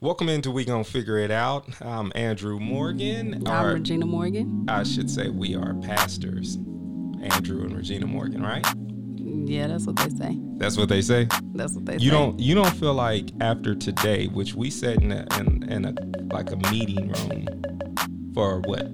Welcome into We Gonna Figure It Out. I'm Andrew Morgan. I'm Or, Regina Morgan. I should say we are pastors. Andrew and Regina Morgan, right? Yeah, that's what they say. That's what they say. That's what they You say. don't you don't feel like after today, which we sat in a, in, in a like a meeting room for what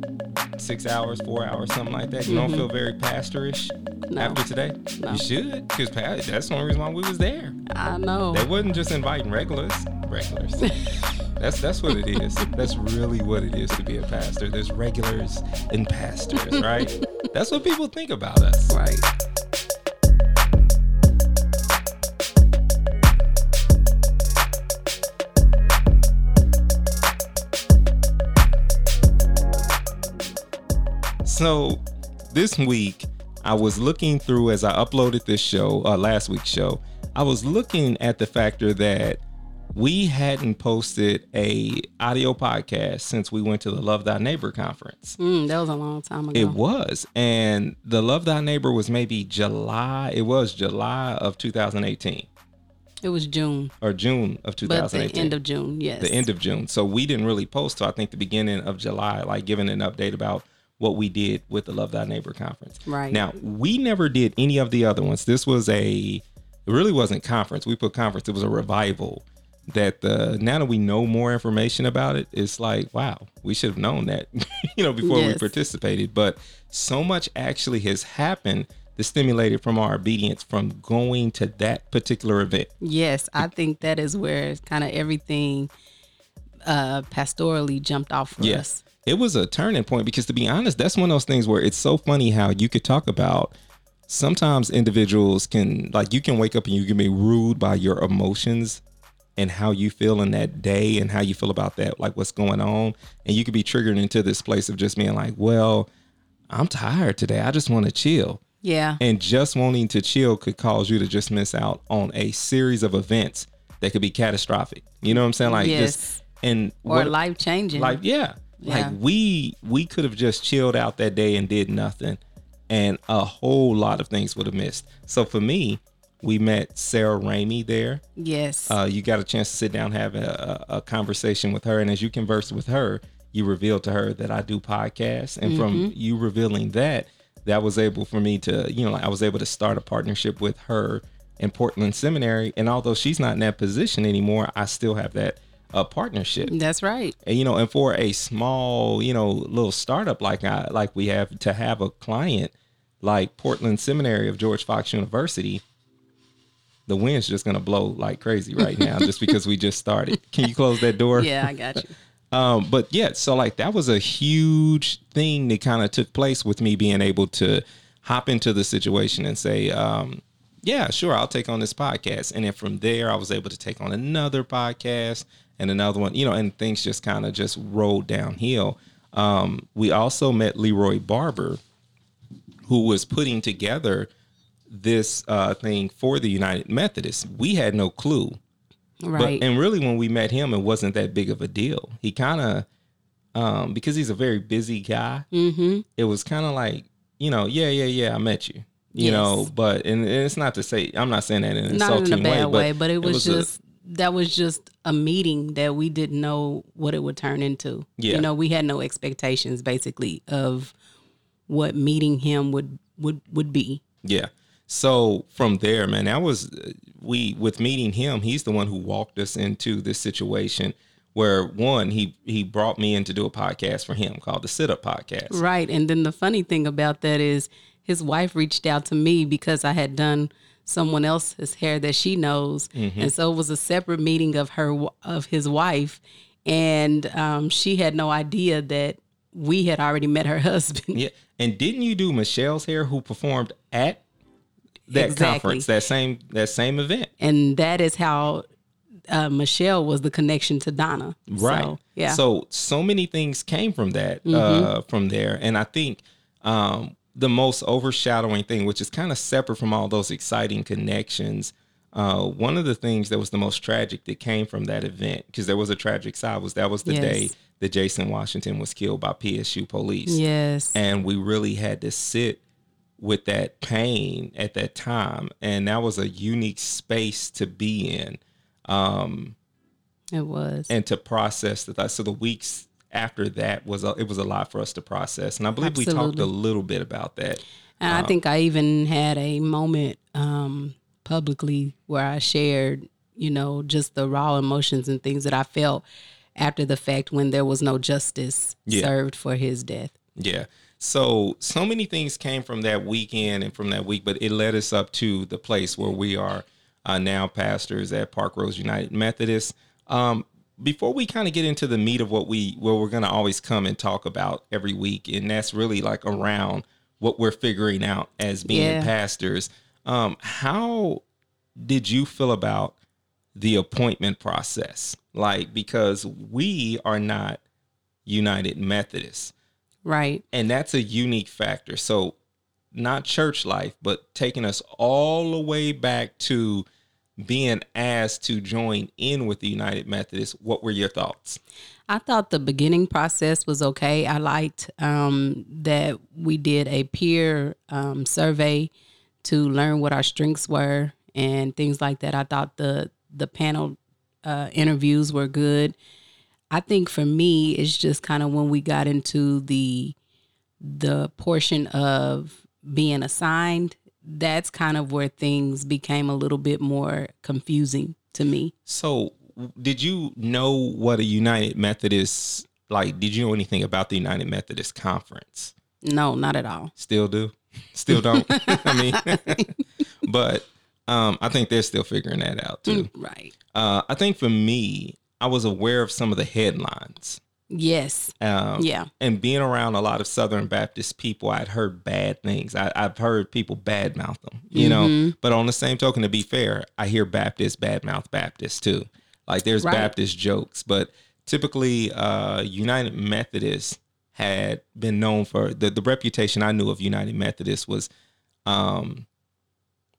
six hours, four hours, something like that. You don't feel very pastorish Mm-hmm. No. after today. No. You should, because that's the only reason why we was there. I know. They wasn't just inviting regulars. Regulars. that's that's what it is. That's really what it is to be a pastor. There's regulars and pastors, right? that's what people think about us. right. So this week, I was looking through as I uploaded this show, uh, last week's show. I was looking at the factor that we hadn't posted a audio podcast since we went to the Love Thy Neighbor conference. Mm, that was a long time ago. It was, and the Love Thy Neighbor was maybe July. It was July of 2018 It was June, or June of but the 2018. end of June. Yes. the end of June. So we didn't really post till I think the beginning of July, like giving an update about what we did with the Love Thy Neighbor conference. Right. Now we never did any of the other ones. This was a it really wasn't conference. We put conference, it was a revival. That the now that we know more information about it, it's like, wow, we should have known that, you know, before we participated. But so much actually has happened that stimulated from our obedience from going to that particular event. Yes, I think that is where kind of everything uh pastorally jumped off for Yes. us. It was a turning point because to be honest, that's one of those things where it's so funny how you could talk about sometimes individuals can like you can wake up and you can be ruled by your emotions and how you feel in that day and how you feel about that, like what's going on. And you could be triggered into this place of just being like, well, I'm tired today. I just want to chill. Yeah. And just wanting to chill could cause you to just miss out on a series of events that could be catastrophic. You know what I'm saying? Like Yes. just and Or what- life changing. like yeah. Yeah. Like we we could have just chilled out that day and did nothing and a whole lot of things would have missed. So for me, we met Sarah Ramey there. yes. Uh, you got a chance to sit down, have a, a, a conversation with her, and as you conversed with her, you revealed to her that I do podcasts, and from you revealing that, that was able for me to, you know, I was able to start a partnership with her in Portland Seminary, and although she's not in that position anymore, I still have that uh, partnership. That's right. And, you know, and for a small, you know, little startup like I like we have to have a client like Portland Seminary of George Fox University, the wind's just gonna blow like crazy right now just because we just started. Can you close that door? Yeah, I got you. Um, but yeah, so like that was a huge thing that kind of took place with me being able to hop into the situation and say, um, yeah, sure, I'll take on this podcast. And then from there, I was able to take on another podcast and another one, you know, and things just kind of just rolled downhill. Um, we also met Leroy Barber, who was putting together this uh, thing for the United Methodists. We had no clue. Right. But and really, when we met him, it wasn't that big of a deal. He kind of, um, because he's a very busy guy. mm-hmm. It was kind of like, you know, yeah, yeah, yeah, I met you. You Yes. know, but and, and it's not to say I'm not saying that in an Not in a bad way, way, but it was, a- just that was just a meeting that we didn't know what it would turn into. Yeah. You know, we had no expectations basically of what meeting him would would would be. Yeah. So from there, man, that was we with meeting him. He's the one who walked us into this situation where one he he brought me in to do a podcast for him called the Sit Up Podcast. Right. And then the funny thing about that is his wife reached out to me because I had done someone else's hair that she knows. Mm-hmm. And so it was a separate meeting of her of his wife and um, she had no idea that we had already met her husband. Yeah. And didn't you do Michelle's hair who performed at that Exactly. conference, that same that same event? And that is how uh, Michelle was the connection to Donna. Right. So, yeah. Mm-hmm. So so many things came from that uh from there. And I think um the most overshadowing thing, which is kind of separate from all those exciting connections, uh, one of the things that was the most tragic that came from that event, because there was a tragic side, was that was the Yes. day that Jason Washington was killed by PSU police. yes. and we really had to sit with that pain at that time and that was a unique space to be in um It was. and to process the thought. So the weeks after that was a, it was a lot for us to process, and I believe we talked a little bit about that. And I think I even had a moment um, publicly where I shared, you know, just the raw emotions and things that I felt after the fact when there was no justice Yeah. served for his death. Yeah. So so many things came from that weekend and from that week, but it led us up to the place where we are uh, now pastors at Parkrose United Methodist. Um, before we kind of get into the meat of what we where we're going to always come and talk about every week, and that's really like around what we're figuring out as being Yeah. pastors. Um, how did you feel about the appointment process? Like because we are not United Methodists Right. and that's a unique factor so not church life but taking us all the way back to being asked to join in with the united methodist what were your thoughts I thought the beginning process was okay. I liked um, that we did a peer um, survey to learn what our strengths were and things like that. I thought the the panel uh, interviews were good. I think for me, it's just kind of when we got into the the portion of being assigned. That's kind of where things became a little bit more confusing to me. so did you know what a united methodist like did you know anything about the united methodist conference No, not at all. still do still don't i mean but um i think they're still figuring that out too Right. uh i think for me i was aware of some of the headlines Yes. um Yeah. and being around a lot of Southern Baptist people, I'd heard bad things. I, I've heard people badmouth them, you Mm-hmm. know. But on the same token, to be fair, I hear Baptists badmouth Baptists too. Like there's Right. Baptist jokes, but typically, uh, United Methodist had been known for the the reputation I knew of United Methodist was, um,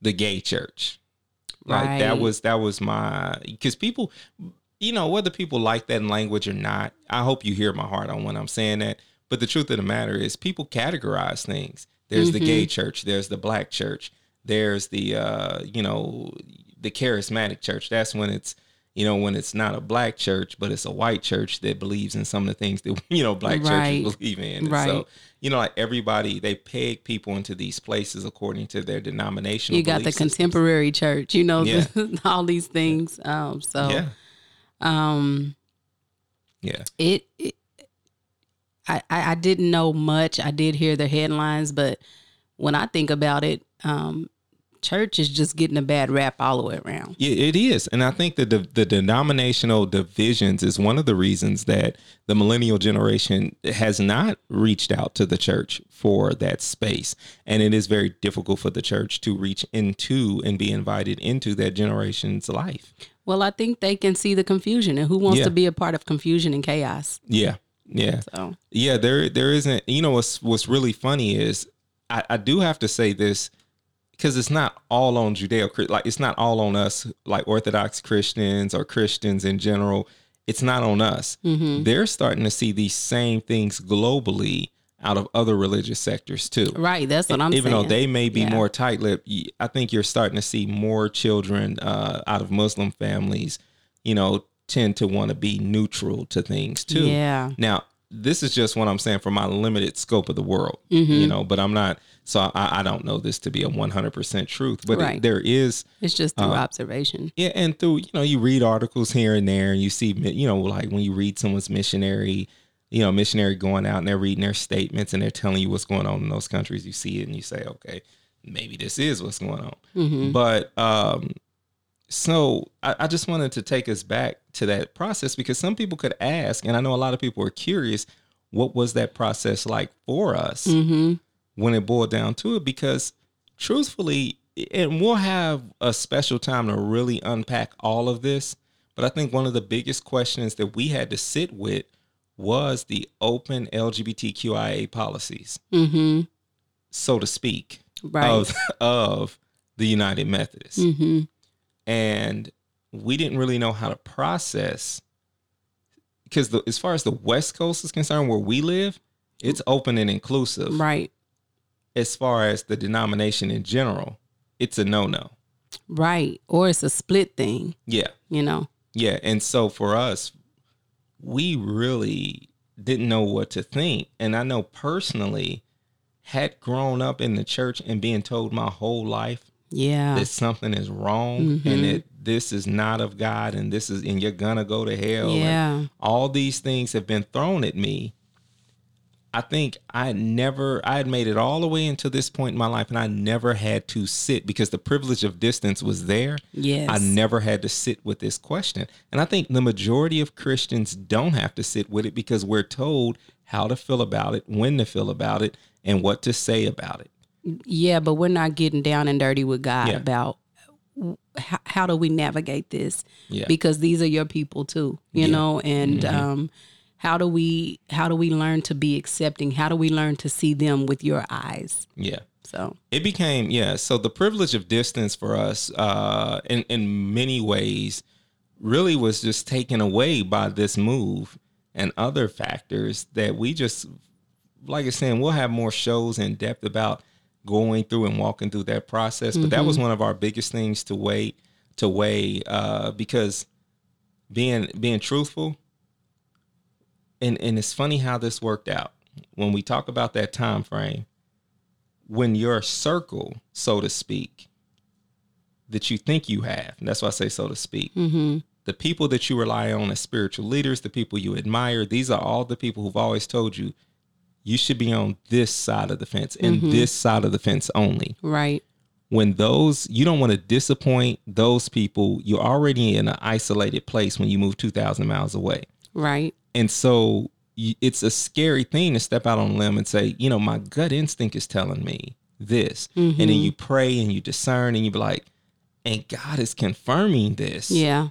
the gay church. Like that was that was my because people you know, whether people like that language or not, I hope you hear my heart on when I'm saying that. But the truth of the matter is, people categorize things. There's the gay church, there's the black church, there's the, uh, you know, the charismatic church. That's when it's, you know, when it's not a black church, but it's a white church that believes in some of the things that, you know, black Right. churches believe in. And Right. So, you know, like everybody, they peg people into these places according to their denominational You got the systems. contemporary church, you know, Yeah. all these things. Um, so Yeah. Um, Yeah. it, it I, I I didn't know much. I did hear the headlines, but when I think about it, um, church is just getting a bad rap all the way around. Yeah, it is, and I think that the the denominational divisions is one of the reasons that the millennial generation has not reached out to the church for that space, and it is very difficult for the church to reach into and be invited into that generation's life. Well, I think they can see the confusion, and who wants Yeah. to be a part of confusion and chaos? Yeah, yeah, So yeah. There, there isn't. You know, what's what's really funny is I, I do have to say this because it's not all on Judeo, like it's not all on us, like Orthodox Christians or Christians in general. It's not on us. Mm-hmm. They're starting to see these same things globally out of other religious sectors too. right, that's what I'm saying. Even saying. though they may be Yeah. more tight-lipped, I think you're starting to see more children uh, out of Muslim families, you know, tend to want to be neutral to things too. Yeah. Now, this is just what I'm saying for my limited scope of the world, Mm-hmm. you know, but I'm not, so I, I don't know this to be a 100% truth, but it- there is, It's just through Uh, observation. yeah, and through, you know, you read articles here and there and you see, you know, like when you read someone's missionary, you know, missionary going out and they're reading their statements and they're telling you what's going on in those countries, you see it and you say, okay, maybe this is what's going on. Mm-hmm. But um, so I, I just wanted to take us back to that process because some people could ask, and I know a lot of people are curious, what was that process like for us Mm-hmm. when it boiled down to it? Because truthfully, and we'll have a special time to really unpack all of this. But I think one of the biggest questions that we had to sit with was the open LGBTQIA policies, Mm-hmm. so to speak, Right. of of the United Methodists mm-hmm. and we didn't really know how to process because as far as the west coast is concerned where we live it's open and inclusive Right. as far as the denomination in general it's a no-no Right. Or it's a split thing, yeah you know. Yeah, and so for us, we really didn't know what to think. And I know personally, had grown up in the church and being told my whole life Yeah. that something is wrong Mm-hmm. and that this is not of God and this is and you're gonna go to hell. and Yeah. all these things have been thrown at me. I think I never I had made it all the way until this point in my life and I never had to sit because the privilege of distance was there. Yes. I never had to sit with this question. And I think the majority of Christians don't have to sit with it because we're told how to feel about it, when to feel about it, and what to say about it. Yeah, but we're not getting down and dirty with God Yeah. about how, how do we navigate this Yeah. because these are your people too, you Yeah. know, and um how do we how do we learn to be accepting? How do we learn to see them with your eyes? Yeah. So, It became yeah. So the privilege of distance for us, uh, in in many ways, really was just taken away by this move and other factors that we just, like I said, we'll have more shows in depth about going through and walking through that process. But that was one of our biggest things to wait to weigh uh, because being being truthful. And and it's funny how this worked out when we talk about that time frame when your circle, so to speak, that you think you have, and that's why I say so to speak, mm-hmm. the people that you rely on as spiritual leaders, the people you admire, these are all the people who've always told you you should be on this side of the fence and this side of the fence only. right. When those, you don't want to disappoint those people, you're already in an isolated place when you move 2,000 miles away. Right. And so it's a scary thing to step out on a limb and say, you know, my gut instinct is telling me this. And then you pray and you discern and you be like, and God is confirming this Yeah.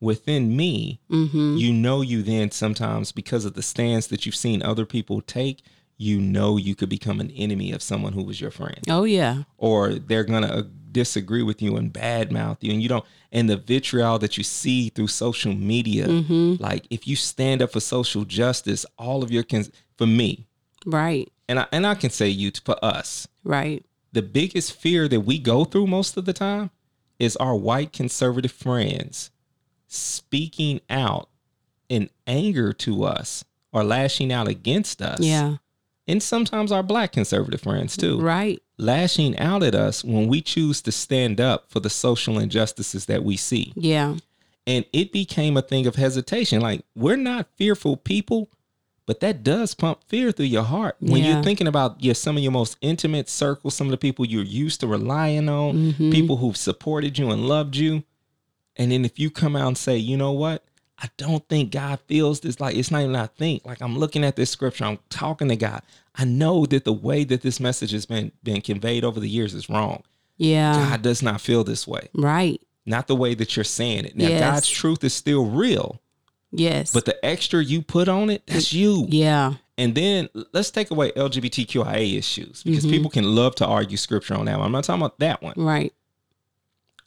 within me. Mhm. You know, you then sometimes, because of the stance that you've seen other people take, you know, you could become an enemy of someone who was your friend Oh yeah. or they're gonna uh, disagree with you and badmouth you, and you don't. And the vitriol that you see through social media, Mm-hmm. like if you stand up for social justice, all of your cons- for me, Right. and I and I can say you for us, Right. the biggest fear that we go through most of the time is our white conservative friends speaking out in anger to us or lashing out against us. Yeah. And sometimes our black conservative friends too Right. lashing out at us when we choose to stand up for the social injustices that we see. Yeah. And it became a thing of hesitation. Like, we're not fearful people, but that does pump fear through your heart. When Yeah. you're thinking about your, some of your most intimate circles, some of the people you're used to relying on, Mhm. people who've supported you and loved you. And then if you come out and say, you know what? I don't think God feels this. Like, it's not even I think. Like, I'm looking at this scripture, I'm talking to God. I know that the way that this message has been, been conveyed over the years is wrong. Yeah. God does not feel this way. Right. Not the way that you're saying it. Now, Yes. God's truth is still real, Yes. but the extra you put on it, that's you. yeah. And then let's take away LGBTQIA issues because Mhm. people can love to argue scripture on that one. I'm not talking about that one. Right.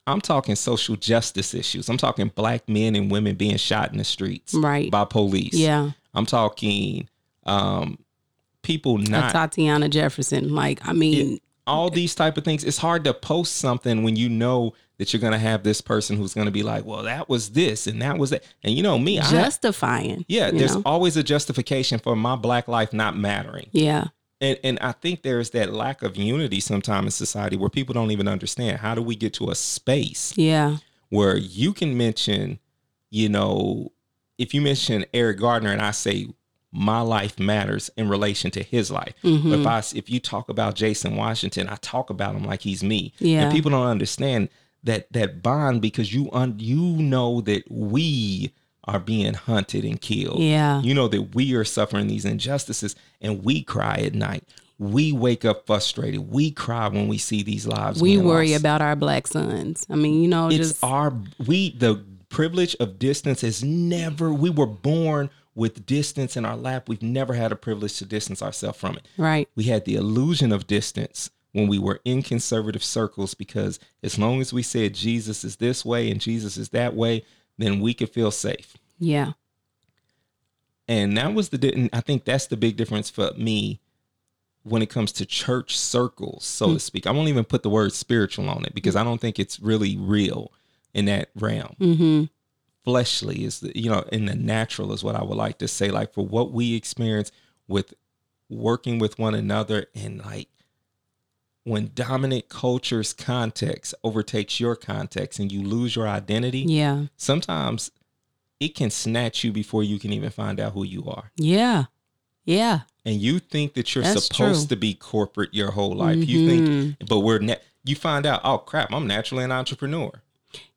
I'm talking social justice issues. I'm talking black men and women being shot in the streets Right. by police. Yeah. I'm talking um, people A not Tatiana Jefferson. Like, I mean, all these type of things. It's hard to post something when you know that you're going to have this person who's going to be like, well, that was this and that was that. And you know me, I, justifying. yeah, there's know? always a justification for my black life not mattering. Yeah. And and I think there's that lack of unity sometimes in society where people don't even understand how do we get to a space Yeah. where you can mention, you know, if you mention Eric Garner and I say my life matters in relation to his life. Mhm. If I if you talk about Jason Washington, I talk about him like he's me. Yeah. And people don't understand that that bond because you un, you know that we are being hunted and killed. Yeah. You know that we are suffering these injustices and we cry at night. We wake up frustrated. We cry when we see these lives. We worry lost. about our black sons. I mean, you know, it's just our we the privilege of distance is never we were born with distance in our lap. We've never had a privilege to distance ourselves from it. right. We had the illusion of distance when we were in conservative circles because as long as we said Jesus is this way and Jesus is that way, then we could feel safe. Yeah. And that was the I think that's the big difference for me when it comes to church circles, so to speak. I won't even put the word spiritual on it because I don't think it's really real in that realm. Mm-hmm. fleshly is the, you know in the natural is what I would like to say like for what we experience with working with one another and like when dominant culture's context overtakes your context and you lose your identity Yeah. sometimes it can snatch you before you can even find out who you are Yeah. Yeah. and you think that you're That's supposed true. to be corporate your whole life you think mm-hmm. but we're na- you find out oh crap i'm naturally an entrepreneur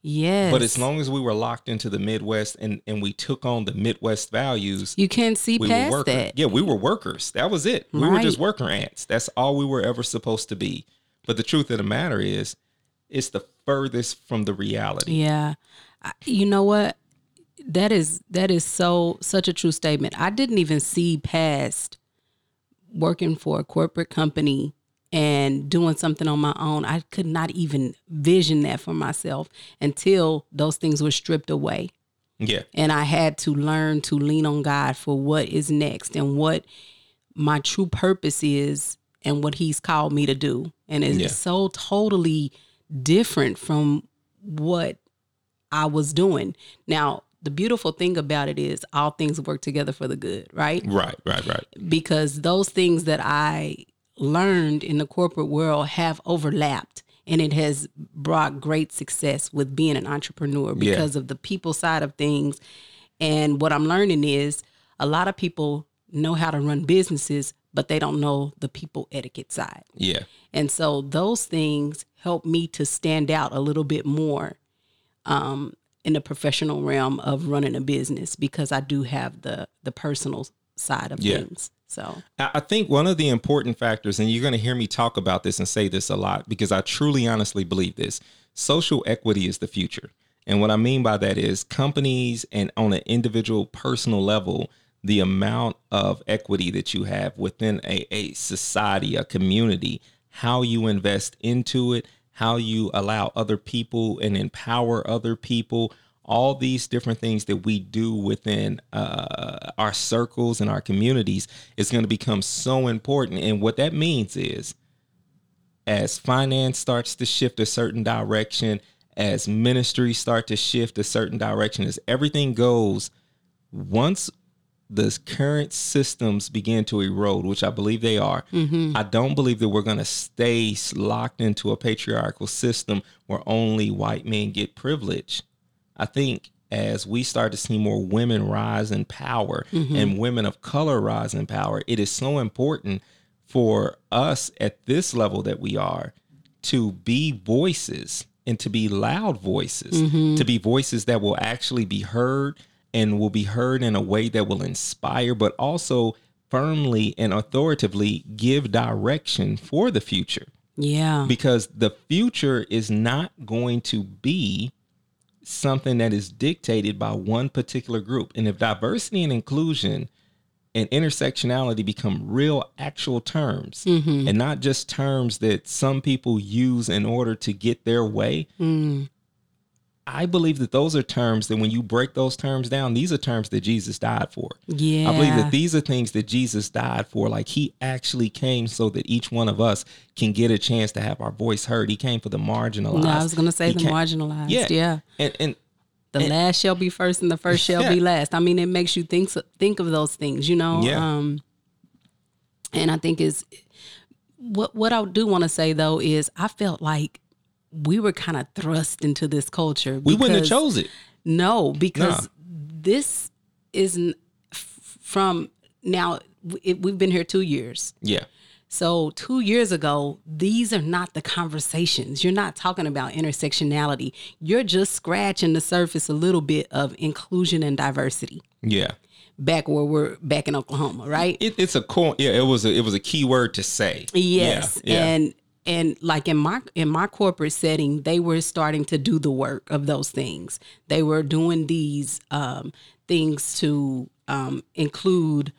Yes. but as long as we were locked into the midwest and and we took on the midwest values you can't see we were past workers that. yeah we were workers that was it we were just worker ants that's all we were ever supposed to be but the truth of the matter is it's the furthest from the reality Yeah. I, you know what? That is that is so such a true statement. I didn't even see past working for a corporate company and doing something on my own. I could not even vision that for myself until those things were stripped away. yeah And I had to learn to lean on God for what is next and what my true purpose is and what He's called me to do. And it's Yeah. so totally different from what I was doing. Now, the beautiful thing about it is all things work together for the good, right? right right right because those things that I learned in the corporate world have overlapped and it has brought great success with being an entrepreneur Yeah. because of the people side of things. And what I'm learning is a lot of people know how to run businesses, but they don't know the people etiquette side. yeah And so those things help me to stand out a little bit more um, in the professional realm of running a business because I do have the the personal side of Yeah. things. So I think one of the important factors, and you're going to hear me talk about this and say this a lot because I truly honestly believe this social equity is the future. And what I mean by that is companies and on an individual personal level, the amount of equity that you have within a, a society, a community, how you invest into it, how you allow other people and empower other people, all these different things that we do within uh, our circles and our communities is going to become so important. And what that means is, as finance starts to shift a certain direction, as ministries start to shift a certain direction, as everything goes, once the current systems begin to erode, which I believe they are, I don't believe that we're going to stay locked into a patriarchal system where only white men get privilege. I think as we start to see more women rise in power mm-hmm. and women of color rise in power, it is so important for us at this level that we are to be voices and to be loud voices, mm-hmm. to be voices that will actually be heard and will be heard in a way that will inspire, but also firmly and authoritatively give direction for the future. Yeah, because the future is not going to be something that is dictated by one particular group. And if diversity and inclusion and intersectionality become real actual terms mm-hmm. and not just terms that some people use in order to get their way, mm. I believe that those are terms that when you break those terms down, these are terms that Jesus died for. yeah. I believe that these are things that Jesus died for. Like he actually came so that each one of us can get a chance to have our voice heard. He came for the marginalized. no, I was gonna say He the came- marginalized. Yeah. Yeah, And and the last shall be first, and the first shall be last. I mean, it makes you think think of those things, you know. Yeah. Um, and I think is what what I do want to say though is I felt like we were kind of thrust into this culture. we wouldn't have chose it. No, because Nah. this isn't from now. w- We've been here two years. Yeah. So, two years ago, these are not the conversations. You're not talking about intersectionality. You're just scratching the surface a little bit of inclusion and diversity Yeah. back where we're back in Oklahoma, right? It, it's a core. Yeah. It was a, it was a key word to say. Yes. Yeah. yeah. And and like in my in my corporate setting, they were starting to do the work of those things. They were doing these um, things to um, include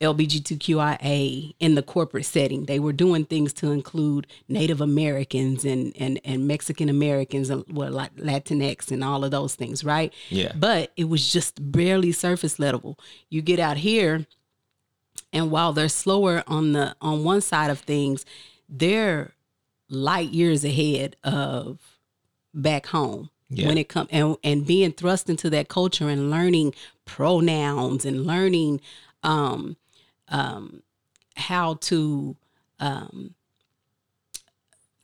LGBTQIA in the corporate setting. They were doing things to include Native Americans and and, and Mexican Americans and well, like Latinx and all of those things, right? Yeah. But it was just barely surface level. You get out here and while they're slower on the on one side of things, they're light years ahead of back home. Yeah. when it comes and and being thrust into that culture and learning pronouns and learning um um how to um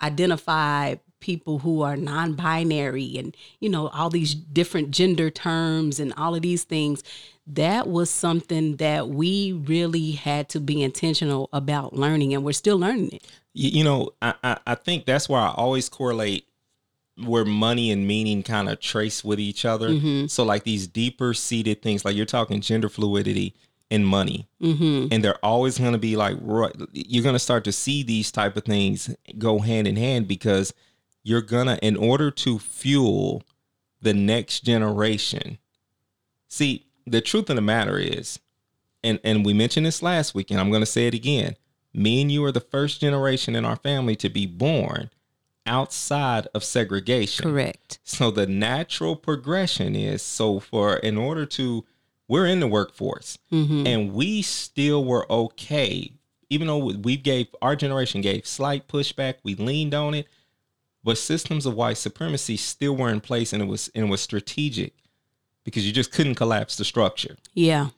identify people who are non-binary and you know all these different gender terms and all of these things that was something that we really had to be intentional about learning and we're still learning it you, know, I, I I think that's why I always correlate where money and meaning kind of trace with each other. So like these deeper seated things, like you're talking gender fluidity and money, mm-hmm. and they're always going to be like. You're going to start to see these type of things go hand in hand because you're gonna, in order to fuel the next generation. See, the truth of the matter is, and and we mentioned this last week, and I'm to say it again. Me and you are the first generation in our family to be born outside of segregation. correct So the natural progression is so for in order to we're in the workforce mm-hmm. and we still were okay even though we gave our generation gave slight pushback we leaned on it but systems of white supremacy still were in place and it was and it was strategic because you just couldn't collapse the structure yeah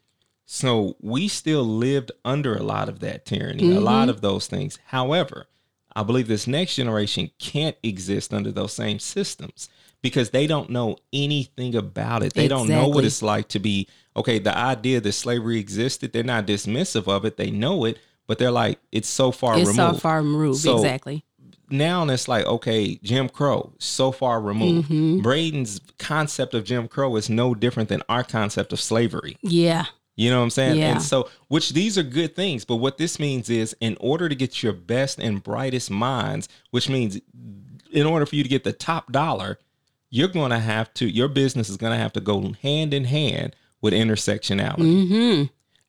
so we still lived under a lot of that tyranny, a mm-hmm. lot of those things. However, I believe this next generation can't exist under those same systems because they don't know anything about it. They don't know what it's like to be okay. The idea that slavery existed, they're not dismissive of it. They know it, but they're like, it's so far removed. it's so far removed So- exactly now it's like, okay, Jim Crow, so far removed. Mm-hmm. Braden's concept of Jim Crow is no different than our concept of slavery. yeah You know what I'm saying? Yeah. And so, which these are good things, but what this means is in order to get your best and brightest minds, which means in order for you to get the top dollar, you're going to have to, your business is going to have to go hand in hand with intersectionality. mm-hmm.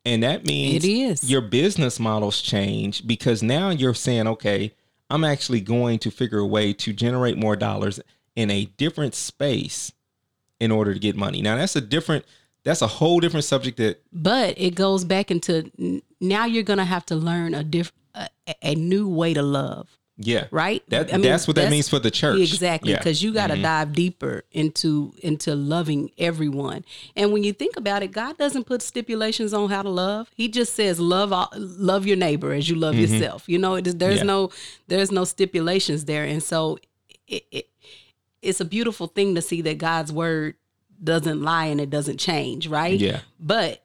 And that means It is. your business models change because now you're saying, okay, I'm actually going to figure a way to generate more dollars in a different space in order to get money. Now, that's a different, that's a whole different subject that but it goes back into now you're gonna have to learn a different a, a new way to love Yeah. right That I mean, that's what that that's- means for the church. exactly Yeah. because you got to dive deeper into into loving everyone and when you think about it god doesn't put stipulations on how to love he just says love all, love your neighbor as you love yourself you know it is, there's Mm-hmm. Yeah. no there's no stipulations there and so it, it it's a beautiful thing to see that god's word doesn't lie and it doesn't change right Yeah. but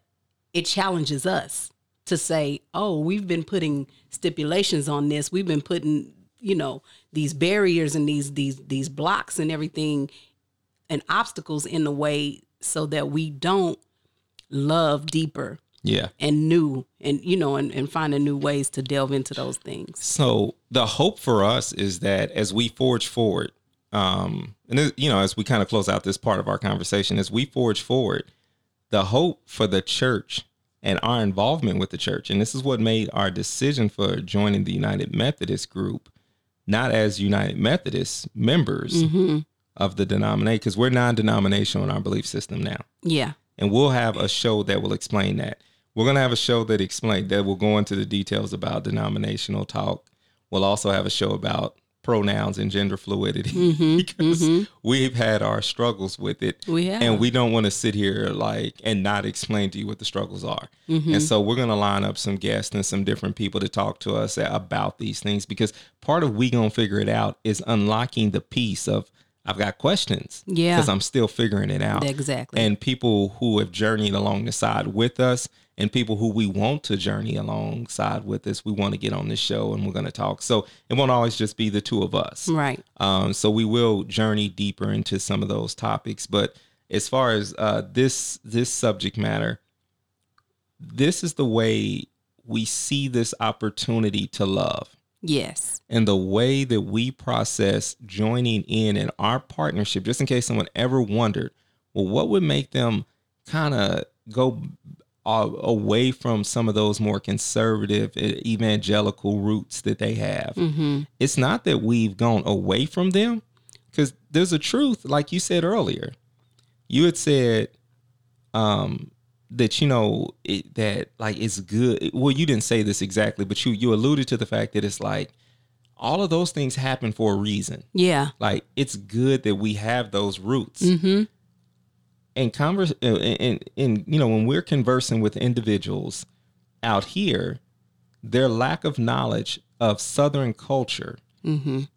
it challenges us to say, oh, we've been putting stipulations on this. We've been putting, you know, these barriers and these these these blocks and everything and obstacles in the way so that we don't love deeper Yeah. and new and you know and, and finding new ways to delve into those things. So the hope for us is that as we forge forward, um, and this- you know, as we kind of close out this part of our conversation, as we forge forward, the hope for the church and our involvement with the church, and this is what made our decision for joining the United Methodist group, not as United Methodist members mm-hmm. of the denomination, because we're non-denominational in our belief system now Yeah. and we'll have a show that will explain that. We're gonna have a show that explain that will go into the details about denominational talk. We'll also have a show about pronouns and gender fluidity mm-hmm, because mm-hmm. we've had our struggles with it. We have. and we don't want to sit here like and not explain to you what the struggles are. Mm-hmm. And so we're gonna line up some guests and some different people to talk to us about these things because part of we gonna figure it out is unlocking the piece of I've got questions. Yeah. because I'm still figuring it out Exactly. and people who have journeyed along the side with us and people who we want to journey alongside with us. We want to get on this show and we're going to talk. So it won't always just be the two of us. Right. um, so we will journey deeper into some of those topics. But as far as uh, this this subject matter this is the way we see this opportunity to love. Yes. and the way that we process joining in in our partnership, just in case someone ever wondered, well, what would make them kind of go uh, away from some of those more conservative evangelical roots that they have? Mm-hmm. It's not that we've gone away from them, because there's a truth, like you said earlier. You had said, um, that you know it, that like it's good. Well, you didn't say this exactly, but you you alluded to the fact that it's like all of those things happen for a reason. Yeah. Like it's good that we have those roots. Mm-hmm. And converse, and, and, and you know, when we're conversing with individuals out here, their lack of knowledge of Southern culture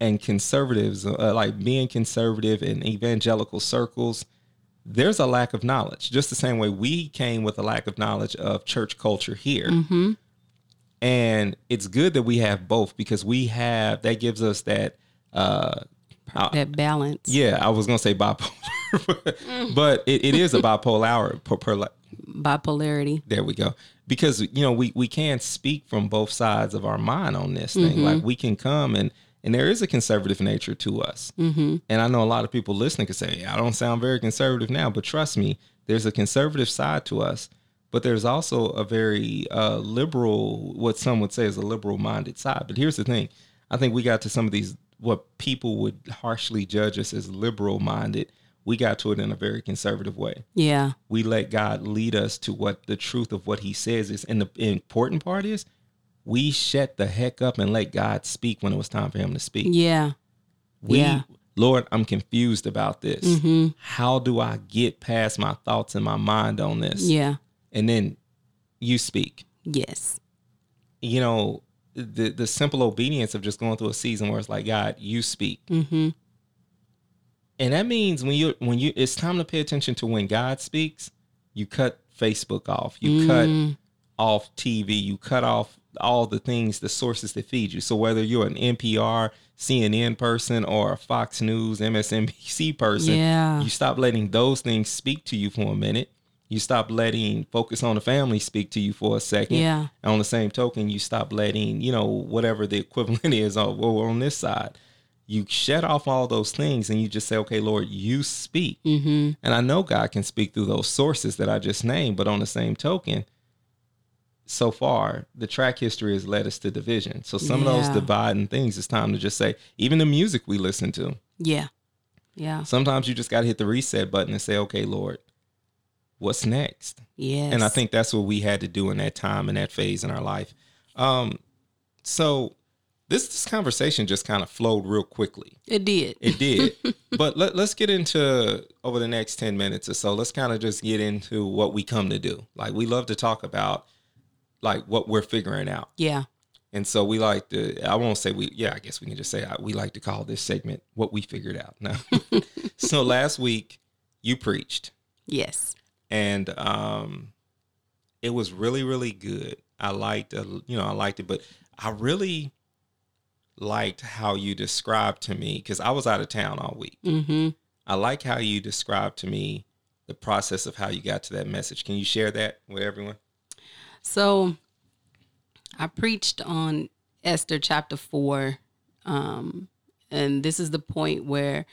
and conservatives, uh, like being conservative in evangelical circles, there's a lack of knowledge. Just the same way we came with a lack of knowledge of church culture here. And it's good that we have both because we have that gives us that uh That balance. yeah, I was gonna say bipolar, but it, it is a bipolar. Per, per, Bipolarity. there we go. Because you know we we can speak from both sides of our mind on this thing. Like we can come and and there is a conservative nature to us. Mm-hmm. And I know a lot of people listening can say, "I don't sound very conservative now," but trust me, there's a conservative side to us. But there's also a very uh, liberal, what some would say is a liberal-minded side. But here's the thing: I think we got to some of these what people would harshly judge us as liberal-minded. We got to it in a very conservative way Yeah. we let God lead us to what the truth of what He says is. And the important part is, we shut the heck up and let God speak when it was time for Him to speak. Yeah. We, yeah. Lord, I'm confused about this. Mm-hmm. How do I get past my thoughts and my mind on this? Yeah. And then you speak. Yes. You know, the the simple obedience of just going through a season where it's like, God, you speak. Mm-hmm. And that means when you when you it's time to pay attention to when God speaks, you cut Facebook off. You Mm. cut off TV. You cut off all the things, the sources that feed you. So whether you're an NPR, CNN person or a Fox News, MSNBC person, Yeah. you stop letting those things speak to you for a minute. You stop letting focus on the family speak to you for a second. Yeah. And on the same token, you stop letting, you know, whatever the equivalent is on, on this side. You shut off all those things and you just say, okay, Lord, you speak. Mm-hmm. And I know God can speak through those sources that I just named, but on the same token, so far, the track history has led us to division. So some of those dividing things, it's time to just say, even the music we listen to, Yeah. Yeah. sometimes you just got to hit the reset button and say, okay, Lord, what's next? Yes. And I think that's what we had to do in that time and that phase in our life. Um, so this this conversation just kind of flowed real quickly. it did. It did. but let, let's get into over the next 10 minutes or so. Let's kind of just get into what we come to do. Like we love to talk about like what we're figuring out. yeah. And so we like to, I won't say we, yeah, I guess we can just say uh, we like to call this segment what we figured out. Now, so last week you preached Yes. And um, it was really really good. I liked uh, you know I liked it, but I really liked how you described to me because I was out of town all week. Mm-hmm. I like how you described to me the process of how you got to that message. Can you share that with everyone? So I preached on Esther chapter four. Um, and this is the point where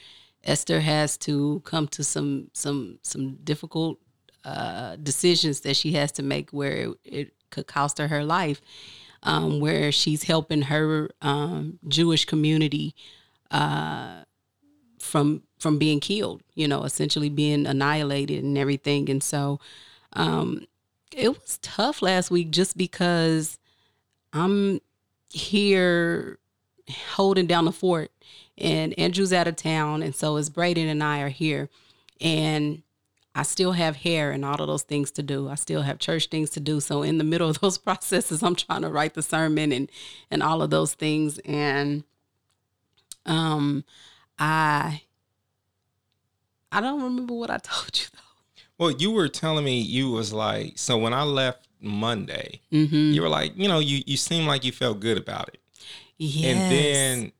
Esther has to come to some some some difficult uh, decisions that she has to make where it, it could cost her her life. Um, where she's helping her um, Jewish community uh, from from being killed, you know, essentially being annihilated and everything. And so um, it was tough last week just because I'm here holding down the fort and Andrew's out of town and so is Braden and I are here and I still have hair and all of those things to do. I still have church things to do. So in the middle of those processes, I'm trying to write the sermon and and all of those things and um I I don't remember what I told you though. Well, you were telling me you was like so when I left Monday, Mm-hmm. you were like you know you you seemed like you felt good about it, Yes. and then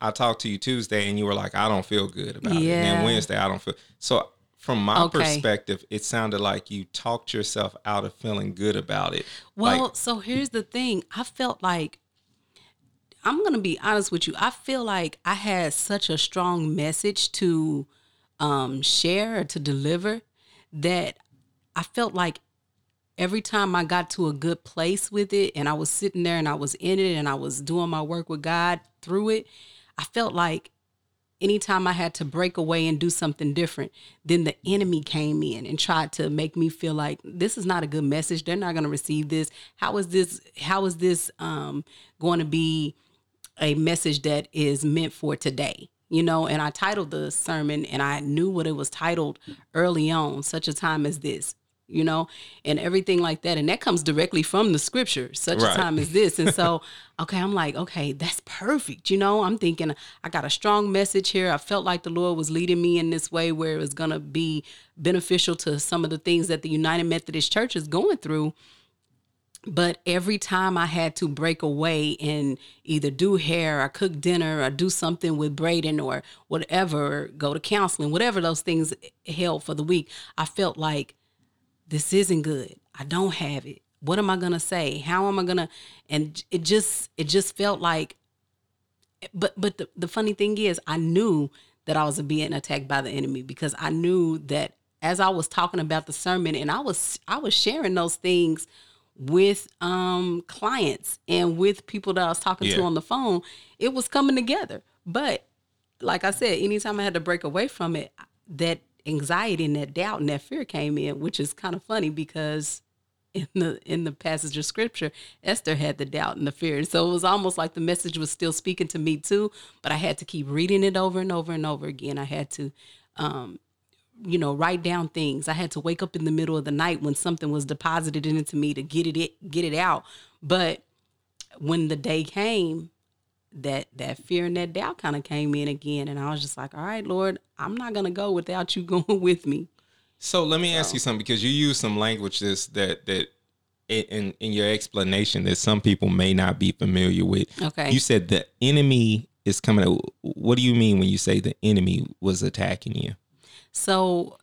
I talked to you Tuesday and you were like I don't feel good about it, and Yeah. then Wednesday I don't feel so. From my Okay. perspective, it sounded like you talked yourself out of feeling good about it. Well, Like- so here's the thing. I felt like I'm going to be honest with you. I feel like I had such a strong message to um share or to deliver that I felt like every time I got to a good place with it and I was sitting there and I was in it and I was doing my work with God through it, I felt like anytime I had to break away and do something different, then the enemy came in and tried to make me feel like this is not a good message. They're not going to receive this. How is this? How is this um, going to be a message that is meant for today you know and i titled the sermon and i knew what it was titled early on such a time as this you know and everything like that. And that comes directly from the scripture. Such Right. a time as this. And so okay i'm like okay that's perfect you know? I'm thinking i got a strong message here. I felt like the lord was leading me in this way where it was going to be beneficial to some of the things that the united methodist church is going through. But every time I had to break away and either do hair or cook dinner or do something with Braden or whatever, go to counseling, whatever those things held for the week, I felt like this isn't good. I don't have it. What am I going to say? How am I going to and it just it just felt like but but the, the funny thing is I knew that I was being attacked by the enemy because I knew that as I was talking about the sermon and I was I was sharing those things with um clients and with people that I was talking to on the phone, it was coming together. But like I said, anytime I had to break away from it, that anxiety and that doubt and that fear came in, which is kind of funny because in the in the passage of scripture, Esther had the doubt and the fear. And so it was almost like the message was still speaking to me too, but I had to keep reading it over and over and over again. I had to um you know, write down things. I had to wake up in the middle of the night when something was deposited into me to get it get it out. But when the day came, that that fear and that doubt kind of came in again, and I was just like, "All right, Lord, I'm not gonna go without you going with me." So let me ask you something because you use some language this that that in in your explanation that some people may not be familiar with. Okay. You said the enemy is coming. What do you mean when you say the enemy was attacking you? So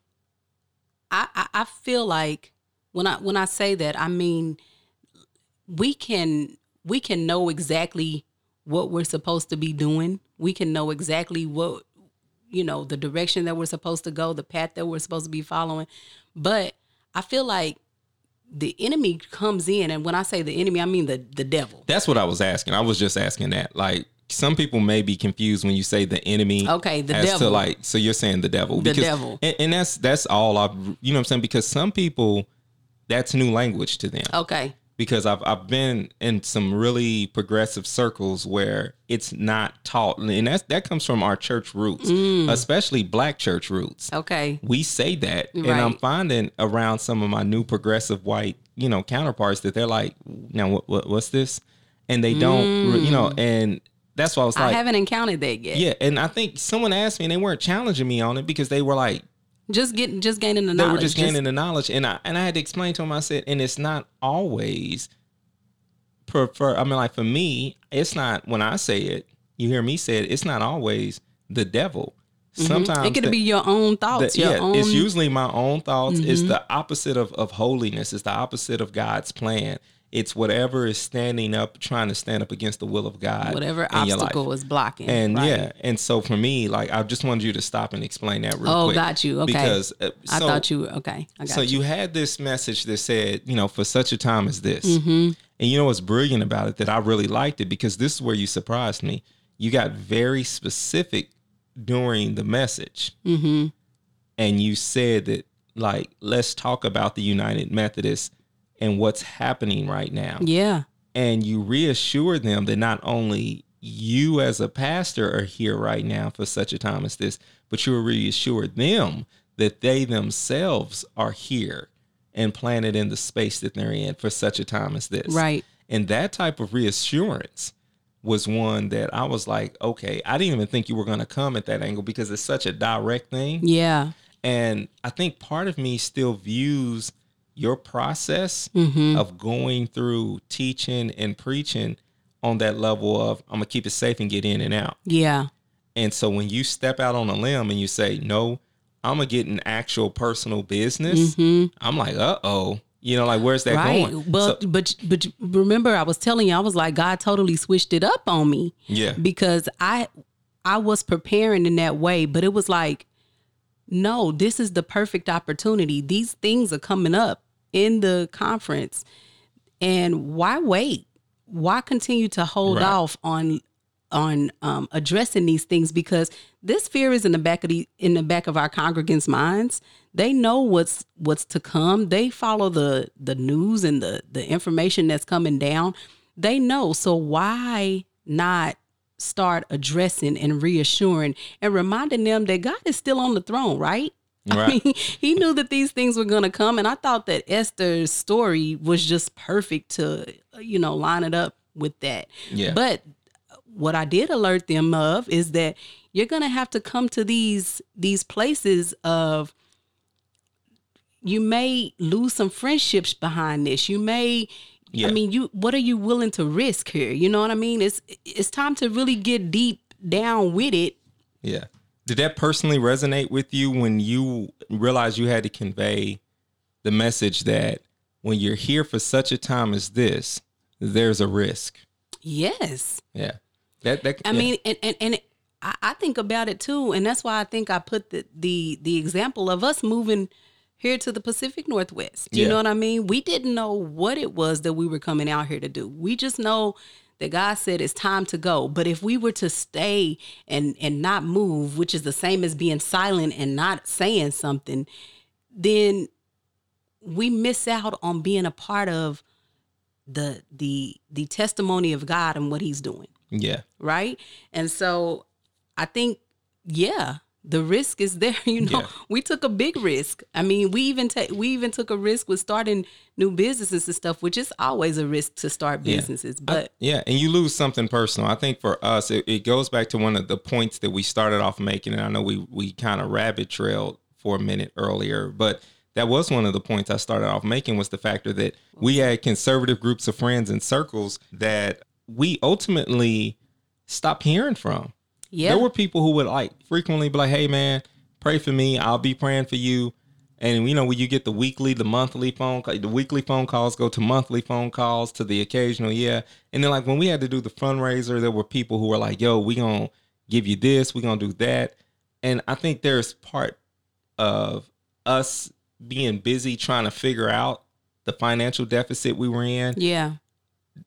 I, I I feel like when I when I say that, I mean we can we can know exactly what we're supposed to be doing. We can know exactly what you know, the direction that we're supposed to go, the path that we're supposed to be following. But I feel like the enemy comes in and when I say the enemy, I mean the the devil. That's what I was asking. I was just asking that. Like some people may be confused when you say the enemy. Okay, the as to like so you're saying the devil. The devil. And, and that's that's all I've you know what I'm saying because some people that's new language to them. Okay. Because I've I've been in some really progressive circles where it's not taught, and that's that comes from our church roots, Mm. especially Black church roots. Okay. We say that, and I'm finding around some of my new progressive white, you know, counterparts that they're like, "Now what, what what's this?" And they don't, re- you know, and that's why I was Mm. I like, haven't encountered that yet. yeah. And I think someone asked me, and they weren't challenging me on it because they were like, Just getting just gaining the they knowledge. were just gaining the knowledge and i and i had to explain to him i said and it's not always prefer i mean like for me it's not when i say it you hear me say it it's not always the devil sometimes Mm-hmm. it could be your own thoughts, the- your yeah, own Mm-hmm. it's usually my own thoughts. It's the opposite of, of holiness. It's the opposite of God's plan. It's whatever is standing up, trying to stand up against the will of God. whatever in your life. obstacle is blocking. And right? yeah, and so for me, like I just wanted you to stop and explain that real Oh, quick. Oh, got you. Okay. Because uh, I so- thought you were okay. I got so you. you had this message that said, you know, for such a time as this. Mm-hmm. And you know what's brilliant about it that I really liked it because this is where you surprised me. You got very specific during the message. Mm-hmm. And you said that, like, let's talk about the United Methodists and what's happening right now. Yeah. And you reassure them that not only you as a pastor are here right now for such a time as this, but you reassure them that they themselves are here and planted in the space that they're in for such a time as this. Right. And that type of reassurance was one that I was like, okay, I didn't even think you were going to come at that angle because it's such a direct thing. Yeah. And I think part of me still views your process Mm-hmm. of going through teaching and preaching on that level of I'm gonna keep it safe and get in and out. Yeah. And so when you step out on a limb and you say, No, I'm gonna get an actual personal business, I'm like, uh oh. You know, like where's that Mm-hmm. right. going? But So- but but remember I was telling you I was like God totally switched it up on me. yeah. because I I was preparing in that way, but it was like, no, this is the perfect opportunity. These things are coming up in the conference, and why wait? Why continue to hold Right. off on on um, addressing these things? Because this fear is in the back of the in the back of our congregants' minds. They know what's what's to come. They follow the the news and the the information that's coming down. They know. So why not start addressing and reassuring and reminding them that God is still on the throne, right? I mean, he knew that these things were going to come. And I thought that Esther's story was just perfect to, uh, you know, line it up with that. Yeah. But what I did alert them of is that you're going to have to come to these these places of you may lose some friendships behind this. You may Yeah. I mean, you what are you willing to risk here? You know what I mean? It's it's time to really get deep down with it. Yeah. Did that personally resonate with you when you realized you had to convey the message that when you're here for such a time as this, there's a risk? Yes. Yeah. That that I yeah. mean, and and, and I, I think about it too, and that's why I think I put the the the example of us moving here to the Pacific Northwest. You Yeah. know what I mean? We didn't know what it was that we were coming out here to do. We just know that God said it's time to go. But if we were to stay and and not move, which is the same as being silent and not saying something, then we miss out on being a part of the the the testimony of God and what he's doing yeah. right? And so I think, yeah, the risk is there. You know, Yeah. we took a big risk. I mean, we even take we even took a risk with starting new businesses and stuff, which is always a risk to start Yeah. businesses. But Yeah, and you lose something personal. I think for us, it, it goes back to one of the points that we started off making, and I know we we kind of rabbit trailed for a minute earlier, but that was one of the points I started off making was the factor that we had conservative groups of friends and circles that we ultimately stopped hearing from. Yeah, There were people who would like frequently be like, "Hey, man, pray for me. I'll be praying for you." And you know, when you get the weekly, the monthly phone, call, the weekly phone calls go to monthly phone calls to the occasional, yeah. And then like when we had to do the fundraiser, there were people who were like, "Yo, we gonna give you this, we gonna do that." And I think there's part of us being busy trying to figure out the financial deficit we were in yeah,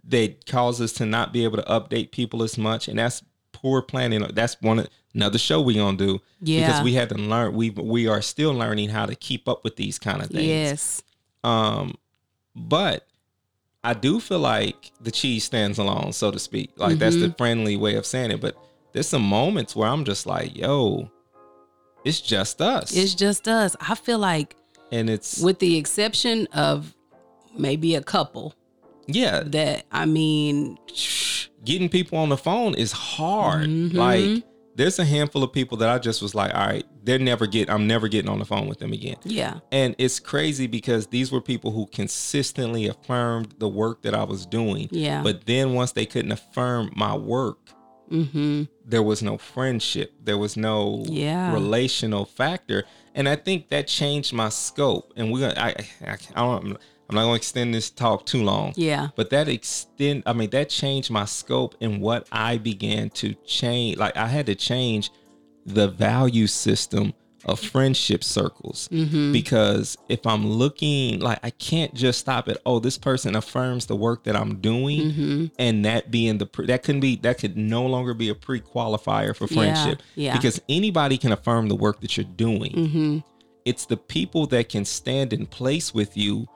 that cause us to not be able to update people as much, and that's poor planning. That's one another show we gonna do yeah, because we had to learn. We we are still learning how to keep up with these kind of things. yes, Um, but I do feel like the cheese stands alone, so to speak. Like that's the friendly way of saying it. But there's some moments where I'm just like, yo, it's just us, it's just us. I feel like, and it's with the exception of maybe a couple, yeah. that I mean, getting people on the phone is hard. Mhm. Like there's a handful of people that I just was like, all right, they're never get I'm never getting on the phone with them again. yeah, And it's crazy because these were people who consistently affirmed the work that I was doing. yeah, But then once they couldn't affirm my work, mm-hmm, there was no friendship. There was no Yeah. relational factor. And I think that changed my scope. And we're gonna I I, I don't I'm not gonna extend this talk too long. yeah, But that extend I mean that changed my scope and what I began to change. Like I had to change the value system of friendship circles mm-hmm, because if I'm looking like I can't just stop at oh this person affirms the work that I'm doing mm-hmm, and that being the pre- that couldn't be that could no longer be a pre-qualifier for friendship yeah. because anybody can affirm the work that you're doing mm-hmm. it's the people that can stand in place with you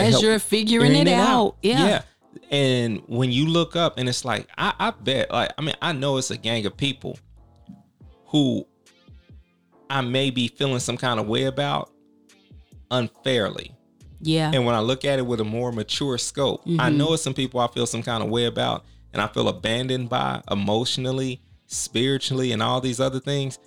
As you're figuring it out, yeah. yeah. and when you look up and it's like I, I bet like i mean i know it's a gang of people who i may be feeling some kind of way about unfairly yeah, and when I look at it with a more mature scope, I mm-hmm. know it's some people I feel some kind of way about and I feel abandoned by emotionally, spiritually, and all these other things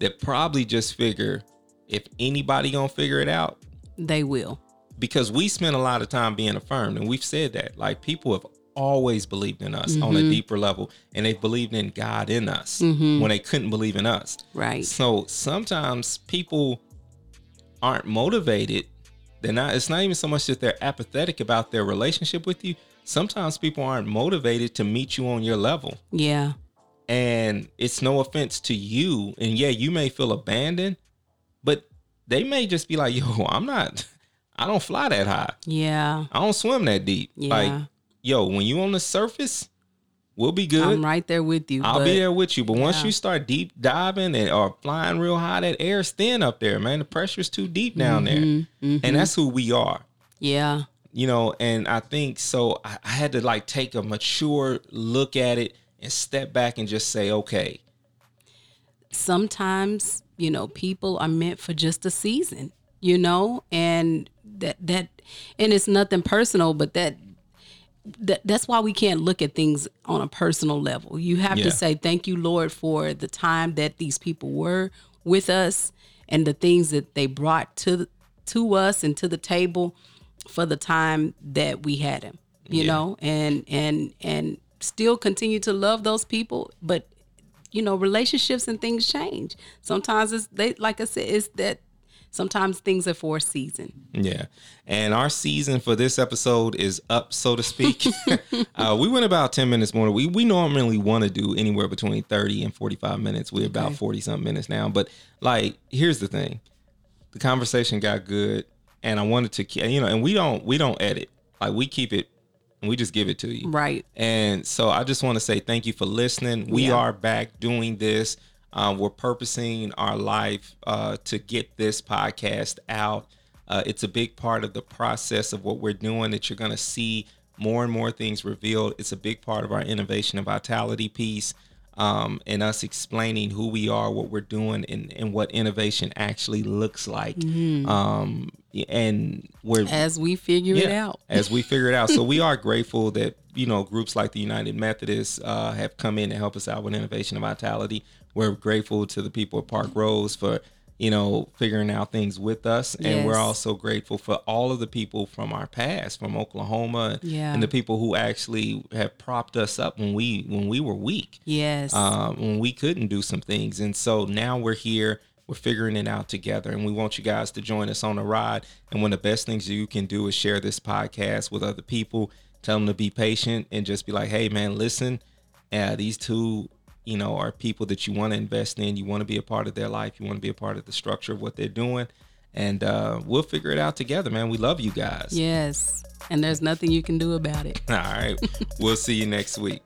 that probably just figure if anybody gonna figure it out, they will. Because we spend a lot of time being affirmed and we've said that. Like people have always believed in us on a mm-hmm. deeper level and they've believed in God in us mm-hmm. when they couldn't believe in us. Right. So sometimes people aren't motivated. They're not, it's not even so much that they're apathetic about their relationship with you. Sometimes people aren't motivated to meet you on your level. Yeah. And it's no offense to you. And yeah, you may feel abandoned, but they may just be like, yo, I'm not, I don't fly that high. Yeah. I don't swim that deep. Yeah. Like, yo, when you on the surface, we'll be good. I'm right there with you. I'll but be there with you. But once yeah. you start deep diving and or flying real high, that air's thin up there, man. The pressure's too deep down there. Mhm. And that's who we are. Yeah. You know, and I think so I, I had to like take a mature look at it and step back and just say, okay, sometimes you know people are meant for just a season you know and that that and it's nothing personal but that that, that's why we can't look at things on a personal level. You have Yeah. to say thank you, Lord, for the time that these people were with us and the things that they brought to to us and to the table for the time that we had them. You Yeah. know, and and and still continue to love those people, but you know, relationships and things change. Sometimes it's they like I said, it's that sometimes things are for a season. Yeah. And our season for this episode is up, so to speak. uh, we went about 10 minutes more. We, we normally want to do anywhere between 30 and 45 minutes. We're about 40 something minutes now. But like, here's the thing the conversation got good. And I wanted to, you know, and we don't, we don't edit. Like, we keep it and we just give it to you. Right. And so I just want to say thank you for listening. We Yeah. are back doing this. Uh, we're purposing our life uh, to get this podcast out. Uh, it's a big part of the process of what we're doing that you're going to see more and more things revealed. It's a big part of our innovation and vitality piece um, and us explaining who we are, what we're doing, and, and what innovation actually looks like. Um, and we're As we figure it out. as we figure it out. So we are grateful that you know groups like the United Methodists uh, have come in to help us out with innovation and vitality. We're grateful to the people at Parkrose for you know figuring out things with us, and we're also grateful for all of the people from our past, from Oklahoma, Yeah. and the people who actually have propped us up when we when we were weak Yes. um, when we couldn't do some things. And so now we're here, we're figuring it out together, and we want you guys to join us on the ride. And one of the best things you can do is share this podcast with other people, tell them to be patient, and just be like, hey, man, listen, uh, these two. You know, are people that you want to invest in. You want to be a part of their life. You want to be a part of the structure of what they're doing, and uh, we'll figure it out together, man. We love you guys. yes. And there's nothing you can do about it. All right, we'll see you next week.